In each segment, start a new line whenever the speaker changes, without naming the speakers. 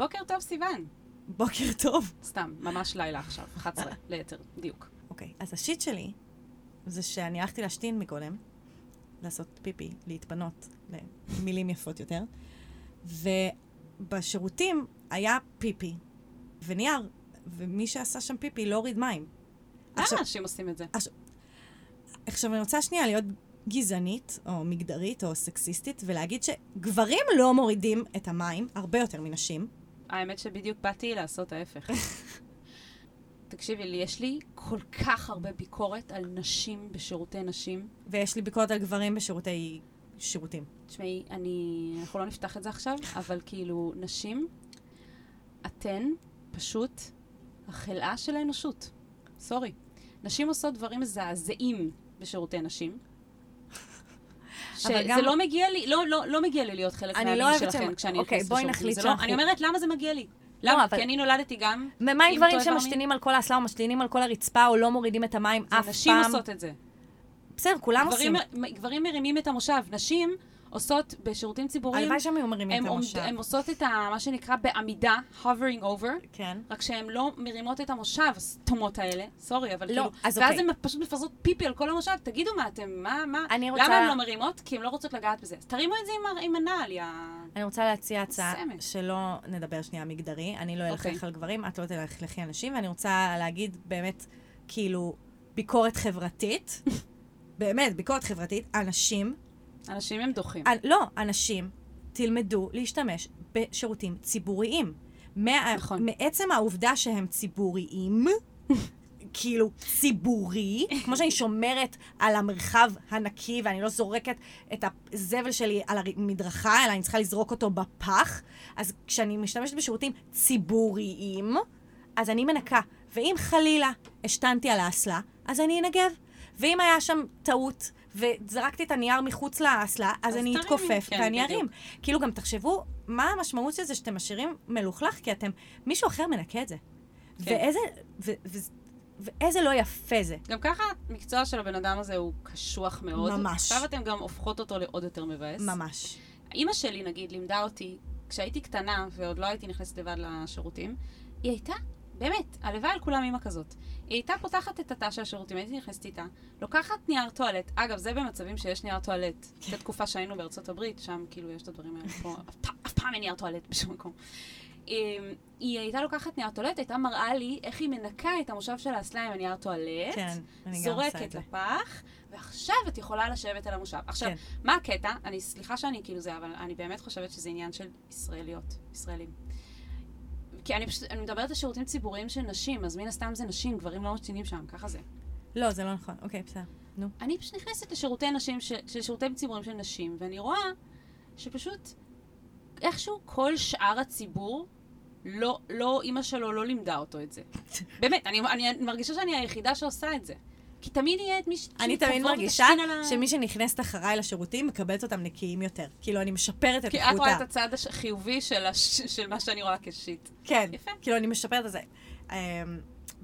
בוקר טוב, סיוון.
בוקר טוב.
סתם, ממש לילה עכשיו, 11 ליתר, דיוק.
אוקיי, אז השיט שלי זה שאני הלכתי להשתין מקודם, לעשות פיפי, להתפנות למילים יפות יותר, ובשירותים היה פיפי ונייר, ומי שעשה שם פיפי לא הוריד מים.
למה
עכשיו-
אנשים עושים את זה?
עכשיו, אני רוצה שנייה להיות גזענית, או מגדרית, או סקסיסטית, ולהגיד שגברים לא מורידים את המים, הרבה יותר מנשים.
האמת שבדיוק באתי לעשות ההפך. תקשיבי לי, יש לי כל כך הרבה ביקורת על נשים בשירותי נשים.
ויש לי ביקורת על גברים בשירותי שירותים.
תשמעי, אני... אנחנו לא נפתח את זה עכשיו, אבל כאילו, נשים, אתן פשוט החלאה של האנושות. סורי. נשים עושות דברים מזעזעים בשירותי נשים. שזה לא מגיע לי, לא, לא, לא מגיע לי להיות חלק
לא אוהבת
שלכם כשאני
אוקיי,
נכנסת
בואי
לשירותים.
נחליט
זה לא-
שאנחנו-
אני אומרת, למה זה מגיע לי? למה?
אבל-
כי אני נולדתי גם...
ומה עם גברים? שמשתינים על כל האסלה או משתינים על כל הרצפה או לא מורידים את המים אף
נשים
פעם?
עושות את זה.
בסדר, כולם
גברים,
עושים.
גברים מרימים את המושב. נשים עושות בשירותים ציבוריים,
הלוואי שהם היו מרימים
הם,
את המושב.
הם עושות את ה, מה שנקרא בעמידה, hovering over,
כן.
רק שהן לא מרימות את המושב, הסתומות האלה, סורי, אבל
לא,
כאילו,
אז
ואז
אוקיי.
הן פשוט מפזרות פיפי על כל המושב, תגידו מה אתם, מה, מה,
אני רוצה-
למה הן לא מרימות? כי הן לא רוצות לגעת בזה. אז תרימו את זה עם, עם הנעל, יא...
אני רוצה להציע הצעה. שלא נדבר שנייה מגדרי. אני לא אלכלך
אוקיי.
על גברים, את לא תלכלכי על נשים, ואני רוצה להגיד באמת, כאילו, ביקורת חברתית. באמת, ביקורת חברתית. אנשים,
אנשים הם דוחים.
אנ- לא, אנשים, תלמדו להשתמש בשירותים ציבוריים. מה,
נכון.
מעצם העובדה שהם ציבוריים, כאילו ציבורי, כמו שאני שומרת על המרחב הנקי ואני לא זורקת את הזבל שלי על המדרכה, אלא אני צריכה לזרוק אותו בפח, אז כשאני משתמשת בשירותים ציבוריים, אז אני מנקה. ואם חלילה השתנתי על האסלה, אז אני אנגב. ואם היה שם טעות וזרקתי את הנייר מחוץ לאסלה, אז,
אז
אני אתכופף
כן,
ואני. ארים. כאילו גם תחשבו מה המשמעות של זה שאתם משאירים מלוכלך, כי אתם, מישהו אחר מנקה את זה.
כן.
ואיזה, ו, ו, ואיזה לא יפה זה.
גם ככה המקצוע של הבן אדם הזה הוא קשוח מאוד.
ממש.
עכשיו אתם גם הופכות אותו לעוד יותר מבאס.
ממש.
אימא שלי, נגיד, לימדה אותי, כשהייתי קטנה ועוד לא הייתי נכנסת לבד לשירותים, היא הייתה, באמת, הלוואי על כולם אימא כזאת. היא הייתה פותחת את התא של השירותים, הייתי נכנסת איתה, לוקחת נייר טואלט, אגב, זה במצבים שיש נייר טואלט. זו תקופה שהיינו בארצות הברית, שם כאילו יש את הדברים האלה פה, אף פעם אין נייר טואלט בשום מקום. אמ, היא הייתה לוקחת נייר טואלט, הייתה מראה לי איך היא מנקה את המושב של האסלה עם הנייר טואלט.
כן,
זורקת. לפח, ועכשיו את יכולה לשבת על המושב. עכשיו,
כן.
מה הקטע? אני, סליחה שאני כאילו זה, אבל אני באמת חושבת שזה עניין של ישראליות, ישראלים. כי אני פשוט, אני מדברת על שירותים ציבוריים של נשים, אז מן הסתם זה נשים, גברים לא משתינים שם, ככה זה.
לא, זה לא נכון. אוקיי, בסדר. נו.
אני פשוט נכנסת לשירותי נשים, ש, של שירותים ציבוריים של נשים, ואני רואה שפשוט איכשהו כל שאר הציבור, לא, לא, אימא שלו לא לימדה אותו את זה. באמת, אני, אני מרגישה שאני היחידה שעושה את זה. כי תמיד יהיה את מי ש...
אני תמיד מרגישה שמי שנכנסת אחריי לשירותים מקבלת אותם נקיים יותר. כאילו, אני משפרת את
כי את
איכות
רואה. את הצד החיובי של, הש... של מה שאני רואה כשיט.
כן.
יפה.
כאילו, אני משפרת את זה. אמ,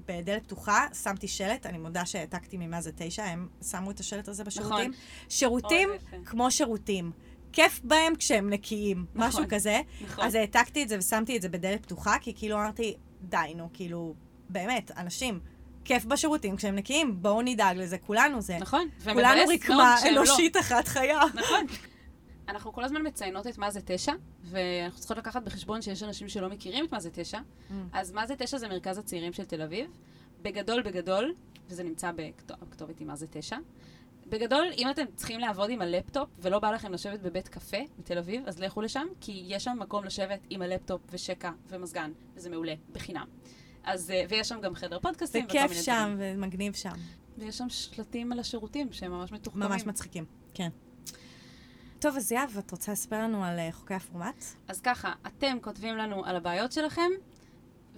בדלת פתוחה שמתי שלט, אני מודה שהעתקתי ממה זה תשע, הם שמו את השלט הזה בשירותים. שירותים
נכון. יפה.
כמו שירותים. כיף בהם כשהם נקיים,
נכון.
משהו כזה.
נכון.
אז העתקתי את זה ושמתי את זה בדלת פתוחה, כי כאילו אמרתי, די, נו, כאילו, באמת, אנשים, כיף בשירותים כשהם נקיים, בואו נדאג לזה, כולנו זה.
נכון.
כולנו רקמה
שהם לא.
אנושית אחת חיה.
נכון. אנחנו כל הזמן מציינות את מה זה תשע, ואנחנו צריכות לקחת בחשבון שיש אנשים שלא מכירים את מה זה תשע.
Mm.
אז מה זה תשע זה מרכז הצעירים של תל אביב. בגדול, בגדול, וזה נמצא בכתובת אמ, מזא"ה תשע. בגדול, אם אתם צריכים לעבוד עם הלפטופ ולא בא לכם לשבת בבית קפה בתל אביב, אז לכו לשם, כי יש שם מקום לשבת עם הלפטופ ושקע ומזגן, וזה מעולה, בחינם. אז, אה, ויש שם גם חדר פודקאסטים וכל מיני
וכיף
דברים.
שם ומגניב שם.
ויש שם שלטים על השירותים שהם ממש מתוחכמים.
ממש מצחיקים, כן. טוב, אז יהב, את רוצה לספר לנו על אה, חוקי הפורמט?
אז ככה, אתם כותבים לנו על הבעיות שלכם,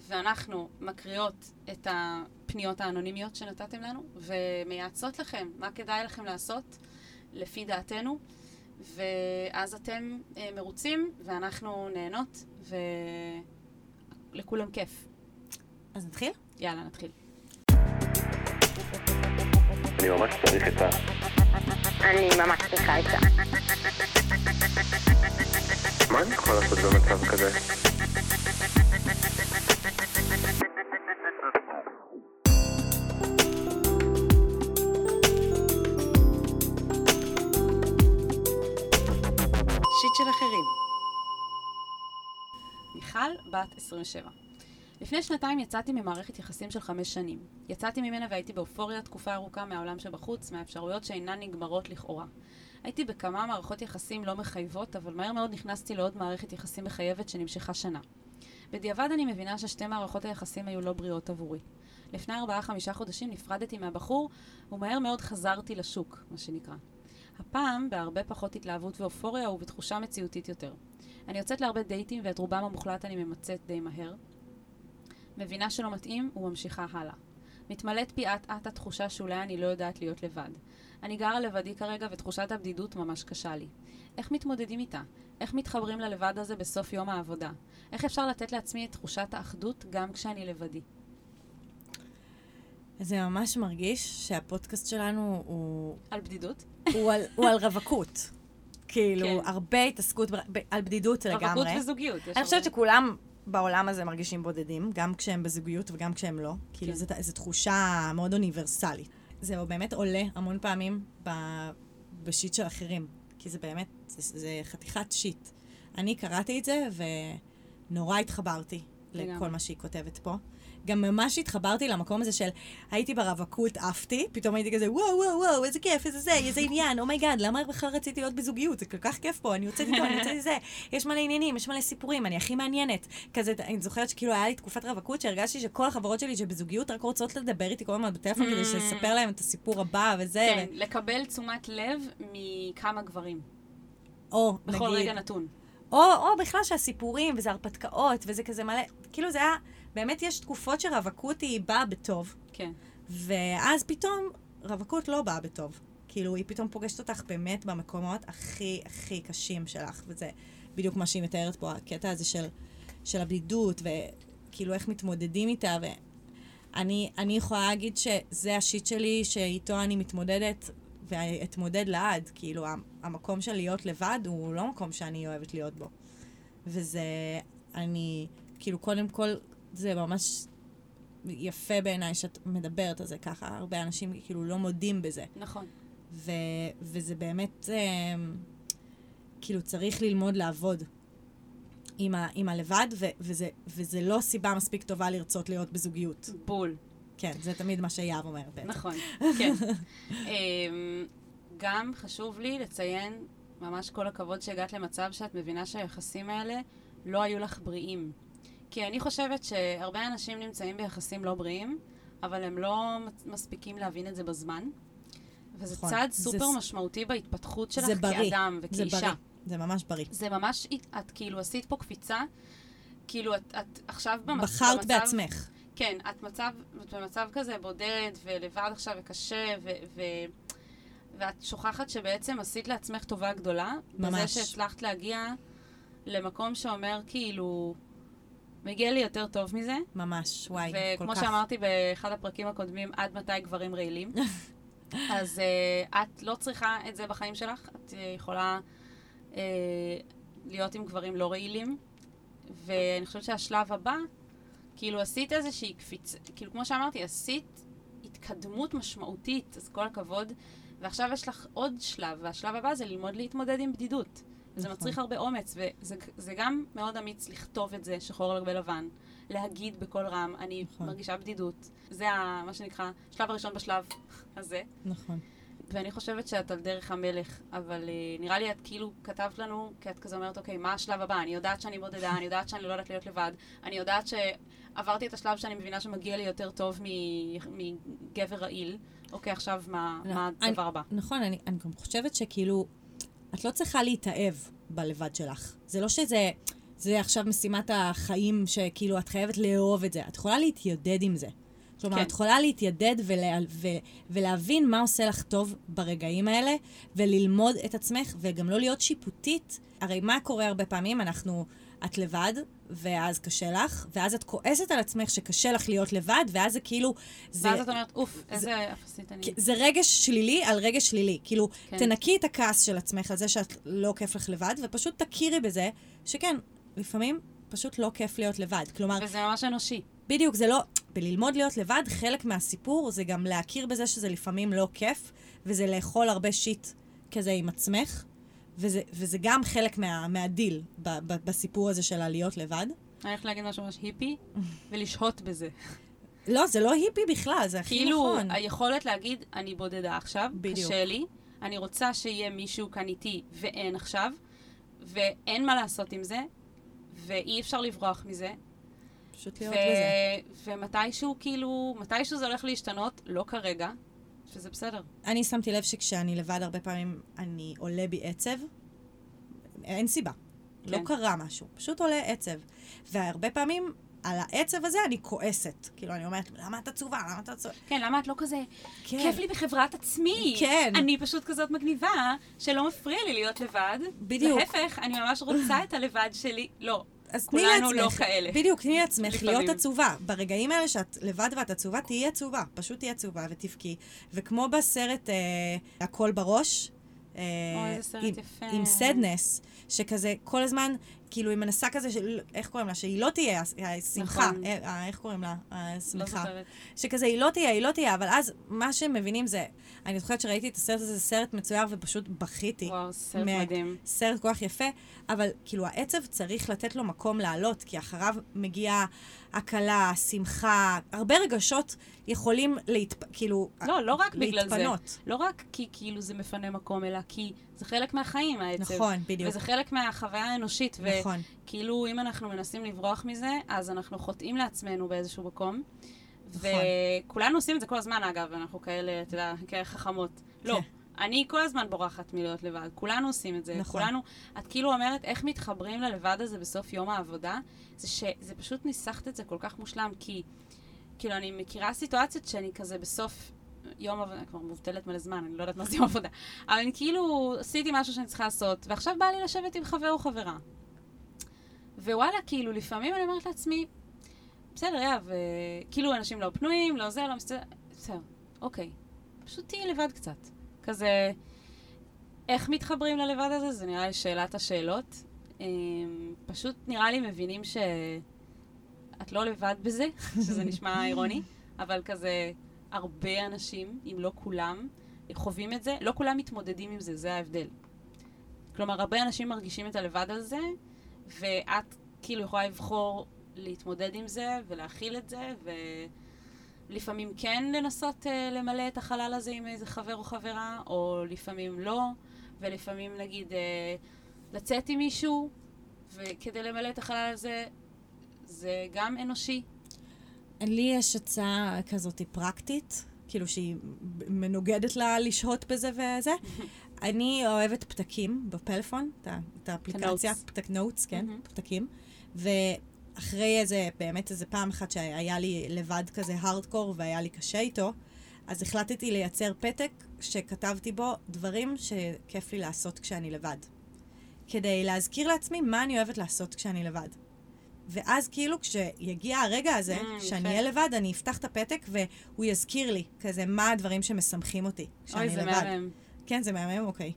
ואנחנו מקריאות את הפניות האנונימיות שנתתם לנו, ומייעצות לכם מה כדאי לכם לעשות, לפי דעתנו, ואז אתם אה, מרוצים, ואנחנו נהנות, ולכולם כיף.
אז נתחיל?
יאללה, נתחיל.
אני ממש צריך עצה.
אני ממש צריכה עצה.
מה אני יכול לעשות במצב כזה? שיט של אחרים.
מיכל, בת 27. לפני שנתיים יצאתי ממערכת יחסים של חמש שנים. יצאתי ממנה והייתי באופוריה תקופה ארוכה מהעולם שבחוץ, מהאפשרויות שאינן נגמרות לכאורה. הייתי בכמה מערכות יחסים לא מחייבות, אבל מהר מאוד נכנסתי לעוד מערכת יחסים מחייבת שנמשכה שנה. בדיעבד אני מבינה ששתי מערכות היחסים היו לא בריאות עבורי. לפני ארבעה-חמישה חודשים נפרדתי מהבחור, ומהר מאוד חזרתי לשוק, מה שנקרא. הפעם בהרבה פחות התלהבות ואופוריה ובתחושה מציאותית יותר. אני יוצאת להרבה דייטים ואת רובם המוחלט אני ממצאת די מהר. מבינה שלא מתאים וממשיכה הלאה. מתמלאת בי אט אט התחושה שאולי אני לא יודעת להיות לבד. אני גרה לבדי כרגע ותחושת הבדידות ממש קשה לי. איך מתמודדים איתה? איך מתחברים ללבד הזה בסוף יום העבודה? איך אפשר לתת לעצמי את תחושת האחדות גם כשאני לבדי?
זה ממש מרגיש שהפודקאסט שלנו הוא,
על בדידות?
הוא, על, הוא על רווקות. כאילו,
כן.
הרבה התעסקות ב, ב, על בדידות לגמרי.
רווקות וזוגיות.
אני חושבת. שכולם בעולם הזה מרגישים בודדים, גם כשהם בזוגיות וגם כשהם לא. כאילו,
כן.
זו, זו תחושה מאוד אוניברסלית. זה באמת עולה המון פעמים ב, ב shit של אחרים, כי זה באמת, זה, זה חתיכת shit. אני קראתי את זה ונורא התחברתי. לכל מה שהיא כותבת פה. גם ממש התחברתי למקום הזה של הייתי ברווקות, עפתי, פתאום הייתי כזה, וואו, וואו, וואו, איזה כיף, איזה זה, איזה עניין, oh my god, למה בכלל רציתי להיות בזוגיות? זה כל כך כיף פה, אני יוצאת איתו, אני יוצאת איזה, יש מלא עניינים, יש מלא סיפורים, אני הכי מעניינת. כזה, אני זוכרת שכאילו היה לי תקופת רווקות שהרגשתי שכל החברות שלי שבזוגיות רק רוצות לדבר איתי כל הזמן בטלפון כדי לספר להם את הסיפור הבא וזה.
כן, לקבל תשומת לב מכמה גברים.
או,
בכל
נגיד,
רגע נתון.
או, או בכלל שהסיפורים, וזה הרפתקאות, וזה כזה מלא, כאילו זה היה, באמת יש תקופות שרווקות היא באה בטוב,
כן.
ואז פתאום רווקות לא באה בטוב. כאילו, היא פתאום פוגשת אותך באמת במקומות הכי הכי קשים שלך, וזה בדיוק מה שהיא מתארת פה, הקטע הזה של, של הבדידות, וכאילו איך מתמודדים איתה, ואני אני יכולה להגיד שזה השיט שלי, שאיתו אני מתמודדת, ואתמודד לעד. כאילו, המ- המקום של להיות לבד הוא לא מקום שאני אוהבת להיות בו. וזה, אני, כאילו, קודם כל, זה ממש יפה בעיניי שאת מדברת על זה ככה. הרבה אנשים כאילו לא מודים בזה.
נכון.
ו, וזה באמת, אה, כאילו, צריך ללמוד לעבוד עם, ה, עם הלבד, ו, וזה, וזה לא סיבה מספיק טובה לרצות להיות בזוגיות.
בול.
כן, זה תמיד מה שיהב אומר בעצם.
נכון, כן. אמ, גם חשוב לי לציין, ממש כל הכבוד שהגעת למצב שאת מבינה שהיחסים האלה לא היו לך בריאים. כי אני חושבת שהרבה אנשים נמצאים ביחסים לא בריאים, אבל הם לא מספיקים להבין את זה בזמן. וזה
נכון.
צעד
זה
סופר
ס-
משמעותי בהתפתחות שלך
זה בריא.
כאדם
זה
וכאישה.
בריא. זה ממש בריא.
זה ממש, את כאילו עשית פה קפיצה, כאילו את, את עכשיו במצ...
בחרת
במצב...
בעצמך.
כן, את מצב, את במצב כזה בודד ולבד עכשיו וקשה, ו, ו, ואת שוכחת שבעצם עשית לעצמך טובה גדולה. בזה
ממש.
שהצלחת להגיע למקום שאומר כאילו, מגיע לי יותר טוב מזה.
ממש, וואי, כל
וכמו
כך.
שאמרתי באחד הפרקים הקודמים, עד מתי גברים רעילים. אז uh, את לא צריכה את זה בחיים שלך, את uh, יכולה uh, להיות עם גברים לא רעילים, ואני חושבת שהשלב הבא, כאילו עשית איזושהי קפיצה, כאילו כמו שאמרתי, עשית התקדמות משמעותית, אז כל הכבוד, ועכשיו יש לך עוד שלב, והשלב הבא זה ללמוד להתמודד עם בדידות. וזה
נכון.
מצריך הרבה אומץ, וזה זה גם מאוד אמיץ לכתוב את זה שחור על גבי לבן, להגיד בקול רם, אני
נכון.
מרגישה בדידות. זה ה, מה שנקרא, השלב הראשון בשלב הזה.
נכון.
ואני חושבת שאת על דרך המלך, אבל uh, נראה לי את כאילו כתבת לנו, כי את כזה אומרת, אוקיי, מה השלב הבא? אני יודעת שאני בודדה, אני יודעת שאני לא יודעת להיות לבד, אני יודעת שעברתי את השלב שאני מבינה שמגיע לי יותר טוב מגבר רעיל. אוקיי, עכשיו מה,
לא,
מה
אני-
הדבר הבא?
נכון, אני, אני גם חושבת שכאילו, את לא צריכה להתאהב בלבד שלך. זה לא שזה, זה עכשיו משימת החיים שכאילו את חייבת לאהוב את זה. את יכולה להתיידד עם זה. כלומר,
כן.
את יכולה להתיידד ולה, ו, ולהבין מה עושה לך טוב ברגעים האלה, וללמוד את עצמך, וגם לא להיות שיפוטית. הרי מה קורה הרבה פעמים? אנחנו, את לבד, ואז קשה לך, ואז את כועסת על עצמך שקשה לך להיות לבד, ואז זה כאילו... זה,
ואז את אומרת, אוף, איזה אפסית אני.
זה רגש שלילי על רגש שלילי. כאילו.
כן.
תנקי את הכעס של עצמך על זה שאת לא כיף לך לבד, ופשוט תכירי בזה שכן, לפעמים פשוט לא כיף להיות לבד. כלומר,
וזה ממש אנושי.
בדיוק, זה לא... בללמוד להיות לבד, חלק מהסיפור זה גם להכיר בזה שזה לפעמים לא כיף, וזה לאכול הרבה שיט כזה עם עצמך, וזה, וזה גם חלק מה, מהדיל ב, ב, בסיפור הזה של הלהיות לבד.
אני הולכת להגיד משהו ממש היפי, ולשהות בזה.
לא, זה לא היפי בכלל, זה הכי
כאילו,
נכון.
היכולת להגיד, אני בודדה עכשיו,
בדיוק.
קשה לי, אני רוצה שיהיה מישהו כאן איתי, ואין עכשיו, ואין מה לעשות עם זה, ואי אפשר לברוח מזה,
פשוט להיות בזה.
ומתישהו, כאילו, מתישהו זה הולך להשתנות, לא כרגע, שזה בסדר.
אני שמתי לב שכשאני לבד, הרבה פעמים אני עולה בי עצב. אין סיבה.
כן.
לא קרה משהו, פשוט עולה עצב. והרבה פעמים על העצב הזה אני כועסת. כאילו, אני אומרת, למה את עצובה? למה את עצובה?
כן, למה את לא כזה,
כן.
כיף לי בחברת עצמי.
כן.
אני פשוט כזאת מגניבה, שלא מפריע לי להיות לבד.
בדיוק.
להפך, אני ממש רוצה את הלבד שלי. לא,
אז תני
כולנו
לעצמך,
לא כאלה.
בדיוק, תני לעצמך
לפעמים.
להיות עצובה. ברגעים האלה שאת לבד ואת עצובה, תהיי עצובה. פשוט תהיי עצובה ותבכי. וכמו בסרט אה, הכל בראש, אה,
אוי,
עם. עם סדנס, שכזה כל הזמן, כאילו היא מנסה כזה, של, איך קוראים לה? שהיא לא תהיה השמחה.
נכון.
אה, אה, איך קוראים לה?
לא
השמחה.
זוכרת.
שכזה היא לא תהיה, היא לא תהיה, אבל אז מה שהם מבינים זה, אני זוכרת שראיתי את הסרט הזה, זה סרט מצויר ופשוט בכיתי.
וואו, סרט
מה-
מדהים.
סרט כל כך יפה, אבל כאילו העצב צריך לתת לו מקום לעלות, כי אחריו מגיעה הקלה, שמחה, הרבה רגשות יכולים להתפ... כאילו...
לא, לא רק בגלל זה.
להתפנות.
לא רק כי כאילו זה מפנה מקום, אלא כי זה חלק מהחיים, העצב.
נכון, בדיוק.
וזה חלק מהחוויה האנושית.
נכון.
וכאילו, אם אנחנו מנסים לברוח מזה, אז אנחנו חוטאים לעצמנו באיזשהו מקום.
נכון.
וכולנו עושים את זה כל הזמן, אגב, אנחנו כאלה, אתה יודע, כאלה חכמות. לא.
כן.
אני כל הזמן בורחת מלהיות לבד, כולנו עושים את זה,
נכון.
כולנו, את כאילו אומרת איך מתחברים ללבד הזה בסוף יום העבודה, זה שזה פשוט ניסחת את זה כל כך מושלם, כי כאילו אני מכירה סיטואציות שאני כזה בסוף יום עבודה, כבר מובטלת מלא זמן, אני לא יודעת מה זה יום עבודה, אבל אני כאילו עשיתי משהו שאני צריכה לעשות, ועכשיו בא לי לשבת עם חבר או חברה. ווואלה, כאילו, לפעמים אני אומרת לעצמי, בסדר, יא, וכאילו אנשים לא פנויים, לא זה, לא מסתדר, בסדר, אוקיי. פשוט תהיי לבד קצת. כזה, איך מתחברים ללבד הזה? זה נראה לי שאלת השאלות. אמ, פשוט נראה לי מבינים שאת לא לבד בזה, שזה נשמע אירוני, אבל כזה, הרבה אנשים, אם לא כולם, חווים את זה, לא כולם מתמודדים עם זה, זה ההבדל. כלומר, הרבה אנשים מרגישים את הלבד הזה, ואת כאילו יכולה לבחור להתמודד עם זה ולהכיל את זה, ולפעמים כן לנסות uh, למלא את החלל הזה עם איזה חבר או חברה, או לפעמים לא, ולפעמים נגיד uh, לצאת עם מישהו, וכדי למלא את החלל הזה, זה גם אנושי.
לי יש הצעה כזאת פרקטית, כאילו שהיא מנוגדת לה לשהות בזה וזה. אני אוהבת פתקים בפלאפון, את האפליקציה. פתק נוטס, כן,
מהמם.
פתקים. ואחרי איזה, באמת איזה פעם אחת שהיה לי לבד כזה הארדקור והיה לי קשה איתו, אז החלטתי לייצר פתק שכתבתי בו דברים שכיף לי לעשות כשאני לבד. כדי להזכיר לעצמי מה אני אוהבת לעשות כשאני לבד. ואז כאילו כשיגיע הרגע הזה,
Mm,
שאני. אהיה לבד, אני אפתח את הפתק והוא יזכיר לי כזה מה הדברים שמשמחים אותי כשאני
אוי, זה
לבד.
מהמם.
כן, זה מהמם, אוקיי.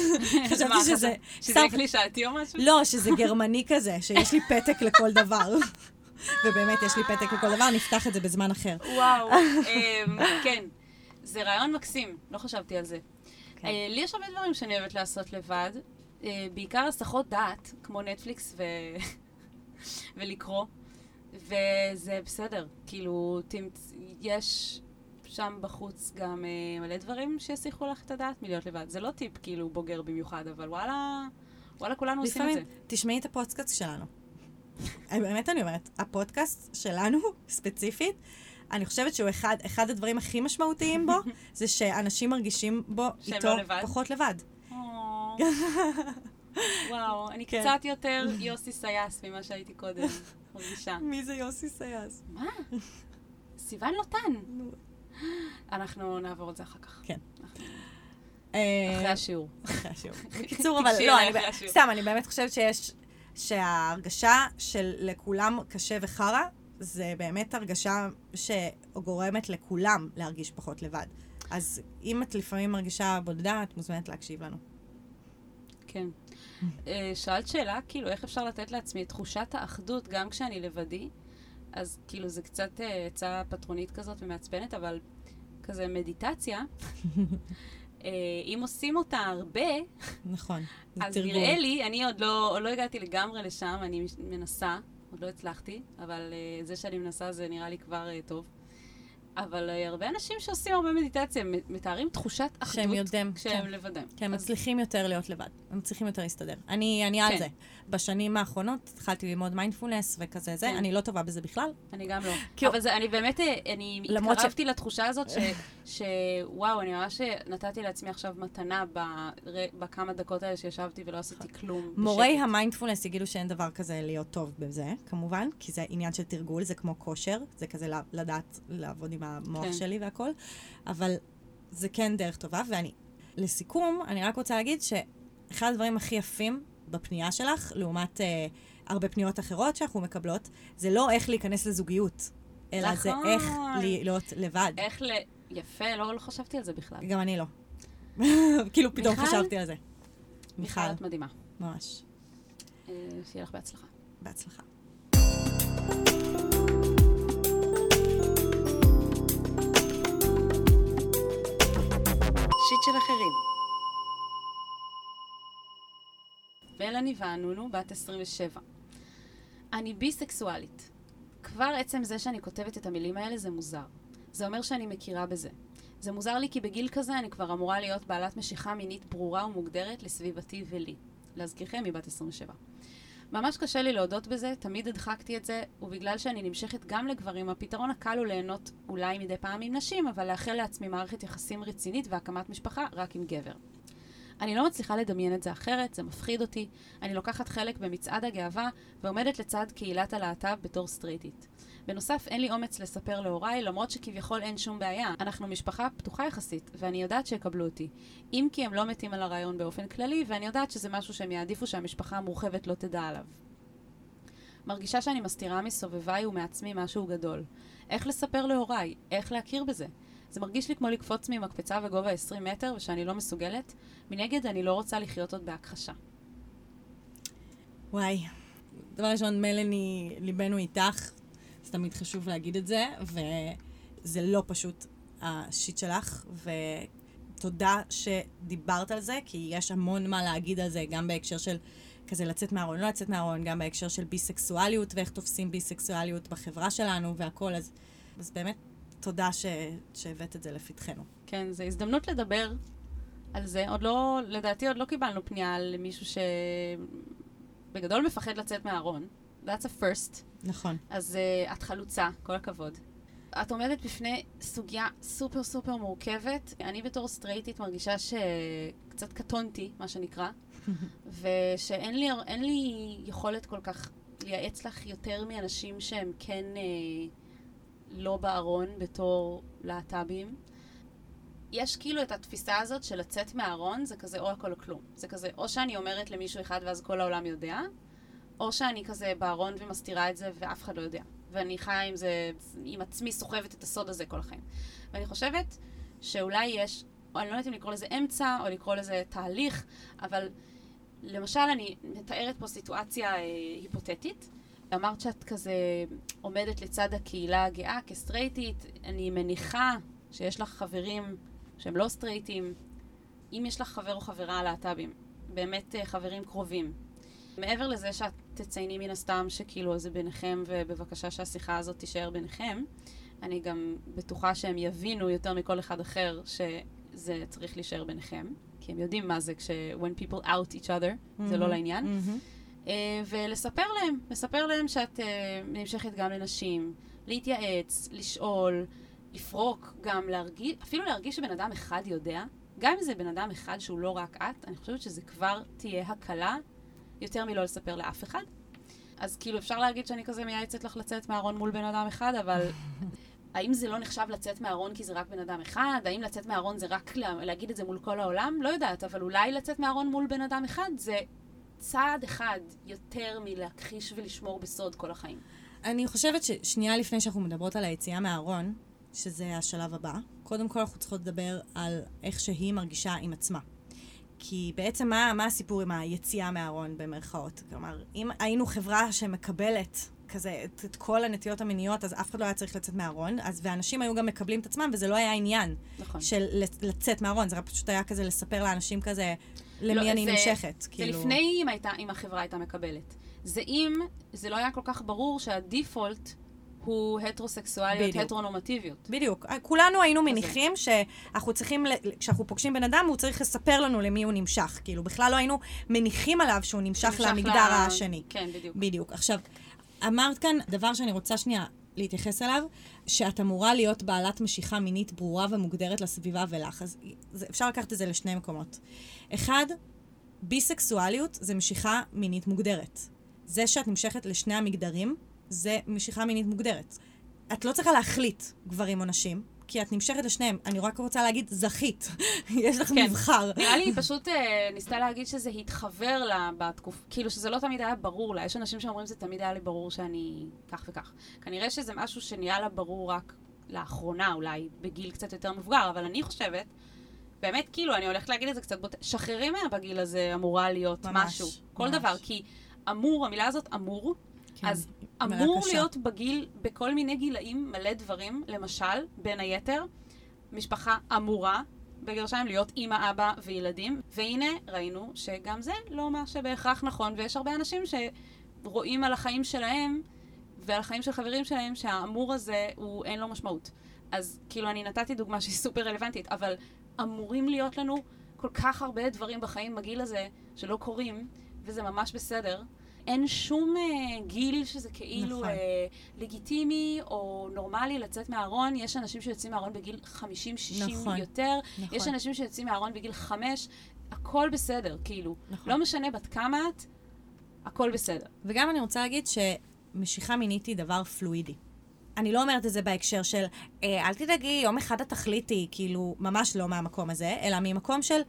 חשבתי שזה...
שזה קלישאתי או משהו?
לא, שזה גרמני כזה, שיש לי פתק לכל דבר. ובאמת, יש לי פתק לכל דבר, נפתח את זה בזמן אחר.
וואו, אמ, כן. זה רעיון מקסים, לא חשבתי על זה.
כן.
אה, לי יש הרבה דברים שאני אוהבת לעשות לבד, אה, בעיקר הסחות דעת, כמו נטפליקס ו... ולקרוא, וזה בסדר. כאילו, תמצ... יש שם בחוץ גם אה, מלא דברים שיסיחו לך את הדעת מלהיות לבד. זה לא טיפ כאילו בוגר במיוחד, אבל וואלה, וואלה, כולנו עושים את זה.
לפעמים, תשמעי את הפודקאסט שלנו. אה, באמת אני אומרת, הפודקאסט שלנו, ספציפית, אני חושבת שהוא אחד, אחד הדברים הכי משמעותיים בו, זה שאנשים מרגישים בו איתו
לא לבד?
פחות לבד.
או. וואו, אני
כן.
קצת יותר יוסי סייס ממה שהייתי קודם, מרגישה.
מי זה יוסי סייס?
מה? סיוון לוטן. אנחנו נעבור את זה אחר כך.
כן.
אנחנו-
אה,
אחרי השיעור.
אחרי השיעור. בקיצור, אבל לא, אני,
אחרי.
סתם, אני באמת חושבת שיש, שההרגשה של לכולם קשה וחרא, זה באמת הרגשה שגורמת לכולם להרגיש פחות לבד. אז אם את לפעמים מרגישה בודדה, את מוזמנת להקשיב לנו.
כן. אה, שאלת שאלה, כאילו, איך אפשר לתת לעצמי את תחושת האחדות גם כשאני לבדי? אז כאילו, זה קצת אה, עצה פטרונית כזאת ומעצבנת, אבל כזה מדיטציה, אה, אם עושים אותה הרבה,
נכון. זה
אז
תרגול.
נראה לי, אני עוד לא, עוד לא הגעתי לגמרי לשם, אני מנסה, עוד לא הצלחתי, אבל uh, זה שאני מנסה זה נראה לי כבר uh, טוב. אבל uh, הרבה אנשים שעושים הרבה מדיטציה הם מתארים תחושת אחדות
שהם יודעים,
כשהם
כן.
לבדם.
כי הם
אז
מצליחים יותר להיות לבד, הם מצליחים יותר להסתדר. אני, אני על
כן.
זה. בשנים האחרונות התחלתי ללמוד מיינדפולנס וכזה זה,
כן.
אני לא טובה בזה בכלל.
אני גם לא.
כאילו-
אבל זה, אני באמת, אה, אני
למרות ש-
התקרבתי לתחושה הזאת ש, שוואו, אני ממש נתתי לעצמי עכשיו מתנה בר, בכמה דקות האלה שישבתי ולא עשיתי כלום.
מורי
בשקט.
המיינדפולנס יגידו שאין דבר כזה להיות טוב בזה, כמובן, כי זה עניין של תרגול, זה כמו כושר, זה כזה לדעת לעבוד עם המוח
כן.
שלי והכל, אבל זה כן דרך טובה, ואני, לסיכום, אני רק רוצה להגיד שאחד הדברים הכי יפים בפנייה שלך, לעומת אה, הרבה פניות אחרות שאנחנו מקבלות, זה לא איך להיכנס לזוגיות, אלא זה
נכון.
איך להיות לבד.
איך ל... יפה, לא, לא חשבתי על זה בכלל.
גם אני לא. כאילו, פתאום
מיכל?
חשבתי על זה.
מיכל,
מיכל,
את מדהימה.
ממש.
אה, שיהיה לך בהצלחה.
בהצלחה.
שיט של אחרים.
מלאני וענונו, בת 27. אני ביסקסואלית. כבר עצם זה שאני כותבת את המילים האלה זה מוזר. זה אומר שאני מכירה בזה. זה מוזר לי כי בגיל כזה אני כבר אמורה להיות בעלת משיכה מינית ברורה ומוגדרת לסביבתי ולי. להזכירכם, היא בת 27. ממש קשה לי להודות בזה, תמיד הדחקתי את זה, ובגלל שאני נמשכת גם לגברים, הפתרון הקל הוא ליהנות אולי מדי פעם עם נשים, אבל לאחל לעצמי מערכת יחסים רצינית והקמת משפחה רק עם גבר. אני לא מצליחה לדמיין את זה אחרת, זה מפחיד אותי. אני לוקחת חלק במצעד הגאווה ועומדת לצד קהילת הלהט"ב בתור סטרייטית. בנוסף, אין לי אומץ לספר להוריי, למרות שכביכול אין שום בעיה. אנחנו משפחה פתוחה יחסית, ואני יודעת שיקבלו אותי. אם כי הם לא מתים על הרעיון באופן כללי, ואני יודעת שזה משהו שהם יעדיפו שהמשפחה המורחבת לא תדע עליו. מרגישה שאני מסתירה מסובביי ומעצמי משהו גדול. איך לספר להוריי? איך להכיר בזה? זה מרגיש לי כמו לקפוץ ממקפצה בגובה 20 מטר ושאני לא מסוגלת. מנגד, אני לא רוצה לחיות עוד בהכחשה.
וואי. דבר ראשון, מלאני, ליבנו איתך, זה תמיד חשוב להגיד את זה, וזה לא פשוט השיט שלך, ותודה שדיברת על זה, כי יש המון מה להגיד על זה, גם בהקשר של כזה לצאת מהארון, לא לצאת מהארון, גם בהקשר של ביסקסואליות, ואיך תופסים ביסקסואליות בחברה שלנו והכל, אז, אז באמת, תודה ש, שהבאת את זה לפתחנו.
כן, זו הזדמנות לדבר על זה. עוד לא, לדעתי עוד לא קיבלנו פנייה על מישהו שבגדול מפחד לצאת מהארון. That's a first.
נכון.
אז uh, את חלוצה, כל הכבוד. את עומדת בפני סוגיה סופר סופר מורכבת. אני בתור סטרייטית מרגישה שקצת קטונתי, מה שנקרא, ושאין לי, לי יכולת כל כך לייעץ לך יותר מאנשים שהם כן אה, לא בארון בתור להט"בים. יש כאילו את התפיסה הזאת של לצאת מהארון זה כזה או הכל או כלום. זה כזה או שאני אומרת למישהו אחד ואז כל העולם יודע, או שאני כזה בארון ומסתירה את זה ואף אחד לא יודע. ואני חיה עם זה, עם עצמי סוחבת את הסוד הזה כל החיים. ואני חושבת שאולי יש, או אני לא יודעת אם לקרוא לזה אמצע, או לקרוא לזה תהליך, אבל למשל אני מתארת פה סיטואציה אה, היפותטית. אמרת שאת כזה עומדת לצד הקהילה הגאה כסטרייטית, אני מניחה שיש לך חברים שהם לא סטרייטים, אם יש לך חבר או חברה להט"בים, באמת אה, חברים קרובים. מעבר לזה שאת תצייני מן הסתם שכאילו זה ביניכם ובבקשה שהשיחה הזאת תישאר ביניכם, אני גם בטוחה שהם יבינו יותר מכל אחד אחר שזה צריך להישאר ביניכם, כי הם יודעים מה זה כש- when people out each other, זה לא לעניין.
מהמם.
אה, ולספר להם, לספר להם שאת אה, נמשכת גם לנשים, להתייעץ, לשאול, לפרוק, גם להרגיש, אפילו להרגיש שבן אדם אחד יודע, גם אם זה בן אדם אחד שהוא לא רק את, אני חושבת שזה כבר תהיה הקלה יותר מלא לספר לאף אחד. אז כאילו אפשר להגיד שאני כזה מייעצת לך לצאת מהארון מול בן אדם אחד, אבל האם זה לא נחשב לצאת מהארון כי זה רק בן אדם אחד? האם לצאת מהארון זה רק לה, להגיד את זה מול כל העולם? לא יודעת, אבל אולי לצאת מהארון מול בן אדם אחד זה צעד אחד יותר מלהכחיש ולשמור בסוד כל החיים.
אני חושבת ששנייה לפני שאנחנו מדברות על היציאה מהארון, שזה השלב הבא, קודם כל אנחנו צריכות לדבר על איך שהיא מרגישה עם עצמה. כי בעצם מה, מה הסיפור עם היציאה מהארון במרכאות? כלומר, אם היינו חברה שמקבלת כזה, את, את כל הנטיות המיניות, אז אף אחד לא היה צריך לצאת מהארון, אז, ואנשים היו גם מקבלים את עצמם, וזה לא היה עניין
נכון.
של לצ- לצאת מהארון, זה רק פשוט היה כזה לספר לאנשים כזה, למי
לא,
אני
זה-
נמשכת.
זה
כאילו...
לפני אם, הייתה, אם החברה הייתה מקבלת. זה אם זה לא היה כל כך ברור שהדיפולט הוא הטרוסקסואליות,
בדיוק.
הטרונורמטיביות.
בדיוק. כולנו היינו מניחים שאנחנו צריכים, כשאנחנו פוגשים בן אדם, הוא צריך לספר לנו למי הוא נמשך. כאילו, בכלל לא היינו מניחים עליו שהוא נמשך
נמשך
למגדר
ל-
השני.
כן, בדיוק.
בדיוק. עכשיו, אמרת כאן דבר שאני רוצה שנייה להתייחס אליו, שאת אמורה להיות בעלת משיכה מינית ברורה ומוגדרת לסביבה ולך. אז זה, אפשר לקחת את זה לשני מקומות. אחד, ביסקסואליות זה משיכה מינית מוגדרת. זה שאת נמשכת לשני המגדרים, זה משיכה מינית מוגדרת. את לא צריכה להחליט גברים או נשים, כי את נמשכת לשניהם. אני רק רוצה להגיד, זכית. יש לך
כן.
מבחר.
נראה לי היא פשוט אה, ניסתה להגיד שזה התחבר לה בתקופה, כאילו שזה לא תמיד היה ברור לה. יש אנשים שאומרים זה תמיד היה לי ברור שאני כך וכך. כנראה שזה משהו שנהיה לה ברור רק לאחרונה, אולי בגיל קצת יותר מבוגר, אבל אני חושבת, באמת, כאילו, אני הולכת להגיד את זה קצת בוט... שחררי מה בגיל הזה אמורה להיות
ממש,
משהו. כל
ממש.
דבר, כי אמור, המילה הזאת אמור,
כן,
אז אמור
קשה.
להיות בגיל, בכל מיני גילאים, מלא דברים. למשל, בין היתר, משפחה אמורה, בגרשיים, להיות אימא, אבא וילדים. והנה, ראינו שגם זה לא מה שבהכרח נכון, ויש הרבה אנשים שרואים על החיים שלהם ועל החיים של חברים שלהם שהאמור הזה, הוא אין לו משמעות. אז כאילו, אני נתתי דוגמה שהיא סופר רלוונטית, אבל אמורים להיות לנו כל כך הרבה דברים בחיים בגיל הזה שלא קורים, וזה ממש בסדר. אין שום אה, גיל שזה כאילו
נכון.
אה, לגיטימי או נורמלי לצאת מהארון. יש אנשים שיוצאים מהארון בגיל 50-60
נכון.
יותר,
נכון.
יש אנשים שיוצאים מהארון בגיל 5, הכל בסדר, כאילו.
נכון.
לא משנה בת כמה את, הכל בסדר.
וגם אני רוצה להגיד שמשיכה מינית היא דבר פלואידי. אני לא אומרת את זה בהקשר של, אה, אל תדאגי, יום אחד את תחליטי, כאילו, ממש לא מהמקום הזה, אלא ממקום של,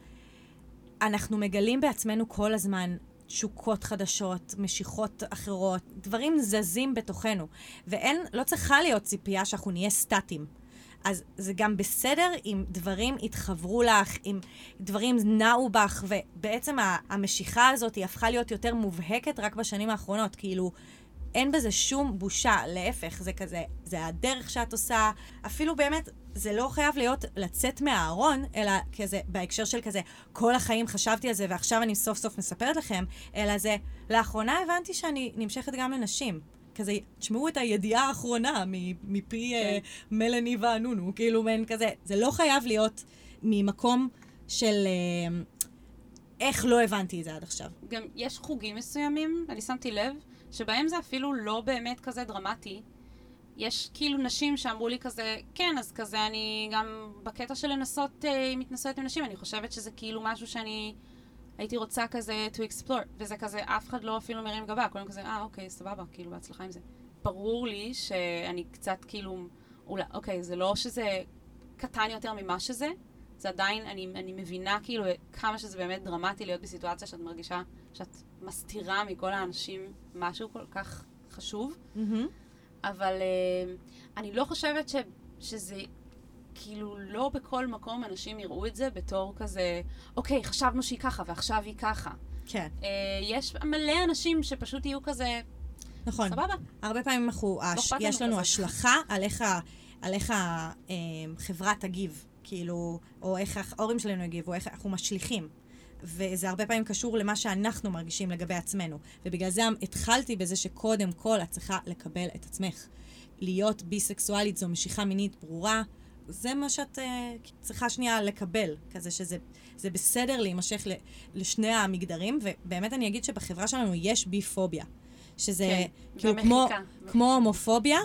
אנחנו מגלים בעצמנו כל הזמן תשוקות חדשות, משיכות אחרות, דברים זזים בתוכנו. ואין, לא צריכה להיות ציפייה שאנחנו נהיה סטטיים. אז זה גם בסדר אם דברים יתחברו לך, אם דברים נעו בך, ובעצם המשיכה הזאת היא הפכה להיות יותר מובהקת רק בשנים האחרונות. כאילו, אין בזה שום בושה, להפך, זה כזה, זה הדרך שאת עושה. אפילו באמת, זה לא חייב להיות לצאת מהארון, אלא כזה, בהקשר של כזה, כל החיים חשבתי על זה ועכשיו אני סוף סוף מספרת לכם, אלא זה, לאחרונה הבנתי שאני נמשכת גם לנשים. כזה, תשמעו את הידיעה האחרונה מפי כן. מלאני ואנונו, כאילו מעין כזה, זה לא חייב להיות ממקום של אה, איך לא הבנתי את זה עד עכשיו.
גם יש חוגים מסוימים, אני שמתי לב, שבהם זה אפילו לא באמת כזה דרמטי. יש כאילו נשים שאמרו לי כזה, כן, אז כזה אני גם בקטע של לנסות אה, התנסויות עם נשים, אני חושבת שזה כאילו משהו שאני הייתי רוצה כזה to explore, וזה כזה, אף אחד לא אפילו מרים גבה, כולם כזה, אה, אוקיי, סבבה, כאילו, בהצלחה עם זה. ברור לי שאני קצת כאילו, אולי, אוקיי, זה לא שזה קטן יותר ממה שזה, זה עדיין, אני, אני מבינה כאילו כמה שזה באמת דרמטי להיות בסיטואציה שאת מרגישה שאת מסתירה מכל האנשים משהו כל כך חשוב, אבל אה, אני לא חושבת ש, שזה, כאילו, לא בכל מקום אנשים יראו את זה בתור כזה, אוקיי, חשבנו שהיא ככה ועכשיו היא ככה.
כן,
אה, יש מלא אנשים שפשוט יהיו כזה,
נכון.
סבבה,
הרבה פעמים אנחנו, הש,
אכפת לנו
יש לנו
כזה.
השלכה על איך, ה- על איך החברה תגיב, כאילו, או איך ההורים שלנו יגיבו, איך אנחנו משליכים. וזה הרבה פעמים קשור למה שאנחנו מרגישים לגבי עצמנו. ובגלל זה התחלתי בזה שקודם כל את צריכה לקבל את עצמך. להיות ביסקסואלית זו משיכה מינית ברורה, זה מה שאת uh, צריכה שנייה לקבל, כזה שזה זה בסדר להימשך ל, לשני המגדרים, ובאמת אני אגיד שבחברה שלנו יש ביפוביה. שזה
כן,
כאילו
ומחיקה.
כמו. כמו הומופוביה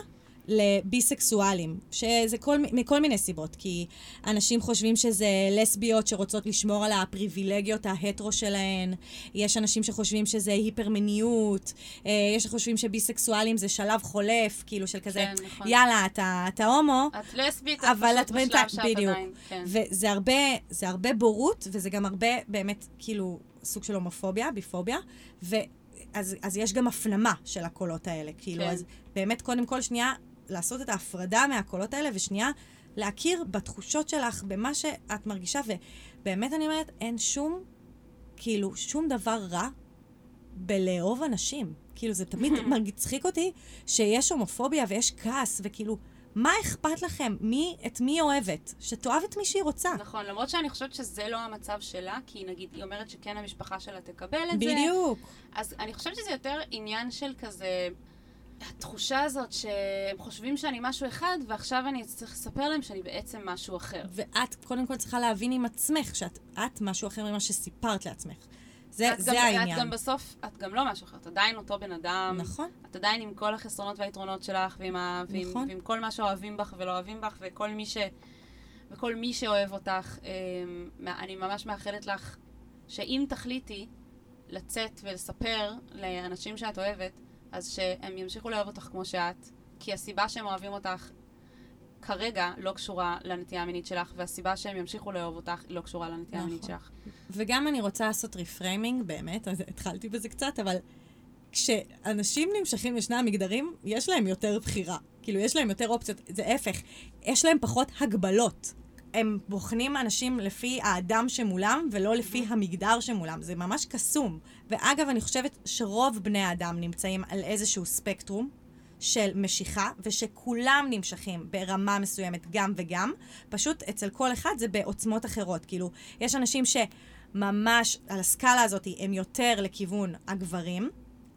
לביסקסואלים, שזה כל, מכל מיני סיבות, כי אנשים חושבים שזה לסביות שרוצות לשמור על הפריבילגיות ההטרו שלהן, יש אנשים שחושבים שזה היפרמיניות, אה, יש שחושבים שביסקסואלים זה שלב חולף, כאילו של כזה,
כן, נכון.
יאללה, אתה, אתה הומו,
את לסבית,
אבל
את בשלב שאת
בדיוק.
עדיין, כן.
וזה הרבה, זה הרבה בורות, וזה גם הרבה באמת, כאילו, סוג של הומופוביה, ביפוביה, ואז אז יש גם הפנמה של הקולות האלה. כאילו,
כן.
אז באמת, קודם כל, שנייה, לעשות את ההפרדה מהקולות האלה, ושנייה, להכיר בתחושות שלך, במה שאת מרגישה, ובאמת אני אומרת, אין שום, כאילו, שום דבר רע בלאהוב אנשים. כאילו, זה תמיד מצחיק אותי שיש הומופוביה ויש כעס, וכאילו, מה אכפת לכם? מי, את מי היא אוהבת? שתאהב את מי שהיא רוצה.
נכון, למרות שאני חושבת שזה לא המצב שלה, כי נגיד, היא אומרת שכן המשפחה שלה תקבל את זה.
בדיוק.
אז אני חושבת שזה יותר עניין של כזה... התחושה הזאת שהם חושבים שאני משהו אחד, ועכשיו אני צריך לספר להם שאני בעצם משהו אחר.
ואת קודם כל צריכה להבין עם עצמך שאת את משהו אחר ממה שסיפרת לעצמך. זה,
את
זה
גם,
העניין.
את גם בסוף, את גם לא משהו אחר, את עדיין אותו בן אדם.
נכון.
את עדיין עם כל החסרונות והיתרונות שלך, ועם, ה, ועם,
נכון.
ועם כל מה שאוהבים בך ולא אוהבים בך, וכל מי, ש, וכל מי שאוהב אותך. אמ, אני ממש מאחלת לך שאם תחליטי לצאת ולספר לאנשים שאת אוהבת, אז שהם ימשיכו לאהוב אותך כמו שאת, כי הסיבה שהם אוהבים אותך כרגע לא קשורה לנטייה המינית שלך, והסיבה שהם ימשיכו לאהוב אותך לא קשורה לנטייה המינית
נכון.
שלך.
וגם אני רוצה לעשות reframing, באמת, אז התחלתי בזה קצת, אבל כשאנשים נמשכים לשני המגדרים, יש להם יותר בחירה. כאילו, יש להם יותר אופציות, זה ההפך, יש להם פחות הגבלות. הם בוחנים אנשים לפי האדם שמולם, ולא לפי המגדר שמולם. זה ממש קסום. ואגב, אני חושבת שרוב בני האדם נמצאים על איזשהו ספקטרום של משיכה, ושכולם נמשכים ברמה מסוימת גם וגם, פשוט אצל כל אחד זה בעוצמות אחרות. כאילו, יש אנשים שממש על הסקאלה הזאת הם יותר לכיוון הגברים,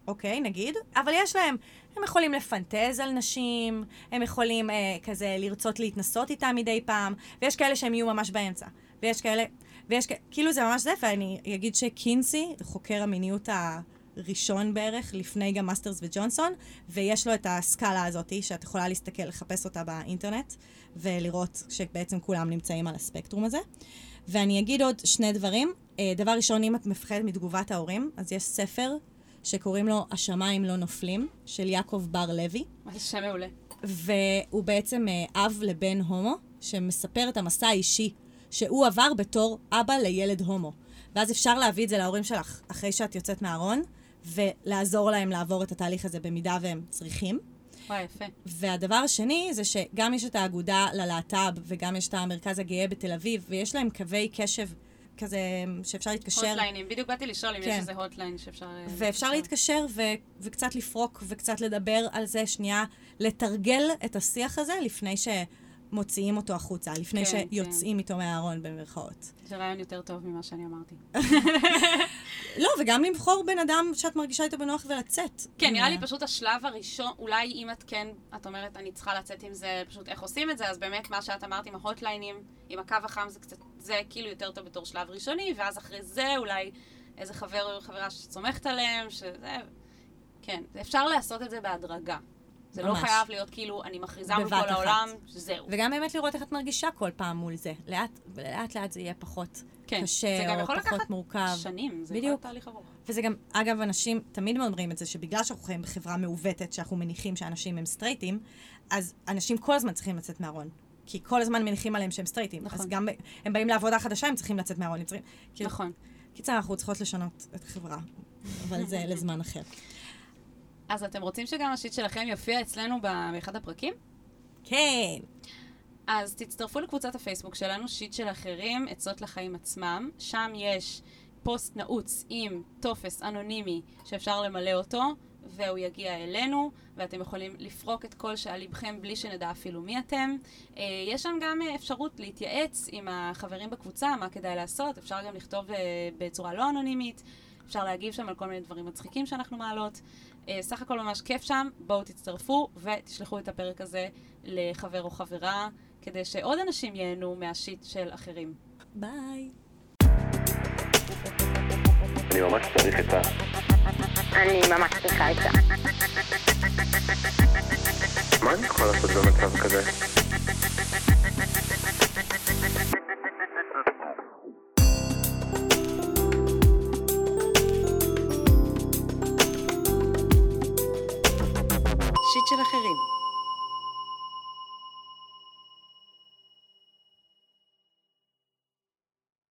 אוקיי, נגיד, אבל יש להם, הם יכולים לפנטז על נשים, הם יכולים אה, כזה לרצות להתנסות איתם מדי פעם, ויש כאלה שהם יהיו ממש באמצע. ויש כאלה, ויש כאלה, כאילו זה ממש זה, ואני אגיד שקינסי, חוקר המיניות הראשון בערך, לפני גם מאסטרס וג'ונסון, ויש לו את הסקאלה הזאת, שאת יכולה להסתכל, לחפש אותה באינטרנט, ולראות שבעצם כולם נמצאים על הספקטרום הזה. ואני אגיד עוד שני דברים. אה, דבר ראשון, אם את מפחדת מתגובת ההורים, אז יש ספר שקוראים לו "השמיים לא נופלים", של יעקב בר לוי,
מה זה שם מעולה.
והוא בעצם אה, אב לבן הומו, שמספר את המסע האישי שהוא עבר בתור אבא לילד הומו. ואז אפשר להביא את זה להורים שלך אחרי שאת יוצאת מהארון, ולעזור להם לעבור את התהליך הזה במידה והם צריכים.
וואי, יפה.
והדבר השני זה שגם יש את האגודה ללהט"ב וגם יש את המרכז הגאה בתל אביב, ויש להם קווי קשב כזה שאפשר להתקשר.
הוטליינים, בדיוק באתי לשאול אם
כן.
יש איזה הוטליין שאפשר... אה,
ואפשר להתקשר ו- וקצת לפרוק וקצת לדבר על זה, שנייה, לתרגל את השיח הזה לפני שמוציאים אותו החוצה, לפני
כן,
שיוצאים איתו מהארון במרכאות.
זה רעיון יותר טוב ממה שאני אמרתי.
לא, וגם לבחור בן אדם שאת מרגישה איתו בנוח ולצאת.
כן, נראה לי פשוט השלב הראשון, אולי אם את כן, את אומרת, אני צריכה לצאת עם זה, פשוט איך עושים את זה, אז באמת מה שאת אמרת עם ההוטליינים, עם הקו החם, זה קצת, זה כאילו יותר טוב בתור שלב ראשוני, ואז אחרי זה אולי איזה חבר או חברה שסומכת עליהם, שזה... כן, אפשר לעשות את זה בהדרגה. זה לא
ממש.
חייב להיות כאילו, אני מכריזה מול
בבת
כל
אחת.
העולם, זהו.
וגם באמת לראות איך את מרגישה כל פעם מול זה. לאט, לאט לאט זה יהיה פחות
כן,
קשה,
זה גם
או
יכול
פחות
לקחת
מורכב.
שנים, זה יכול
בדיוק.
להיות תהליך ארוך.
וזה גם, אגב, אנשים תמיד אומרים את זה, שבגלל שאנחנו חיים בחברה מעוותת, שאנחנו מניחים שאנשים הם סטרייטים, אז אנשים כל הזמן צריכים לצאת מהארון. כי כל הזמן מניחים עליהם שהם סטרייטים.
נכון.
אז גם הם באים לעבודה חדשה, הם צריכים לצאת מהארון. הם צריכים...
נכון.
קיצר, אנחנו צריכות לשנות את החברה, אבל זה לזמן אחר.
אז אתם רוצים שגם ה shit שלכם יופיע אצלנו באחד הפרקים?
כן.
אז תצטרפו לקבוצת הפייסבוק שלנו, shit של אחרים, עצות לחיים עצמם. שם יש פוסט נעוץ עם טופס אנונימי שאפשר למלא אותו, והוא יגיע אלינו, ואתם יכולים לפרוק את כל שעל ליבכם בלי שנדע אפילו מי אתם. אה, יש שם גם אה, אפשרות להתייעץ עם החברים בקבוצה, מה כדאי לעשות, אפשר גם לכתוב אה, בצורה לא אנונימית, אפשר להגיב שם על כל מיני דברים מצחיקים שאנחנו מעלות. סך הכל ממש כיף שם, בואו תצטרפו ותשלחו את הפרק הזה לחבר או חברה, כדי שעוד אנשים ייהנו מהשיט של אחרים.
ביי.
אני ממש צריך את ה...
אני ממש צריכה עצה.
מה אני יכול לעשות במצב כזה?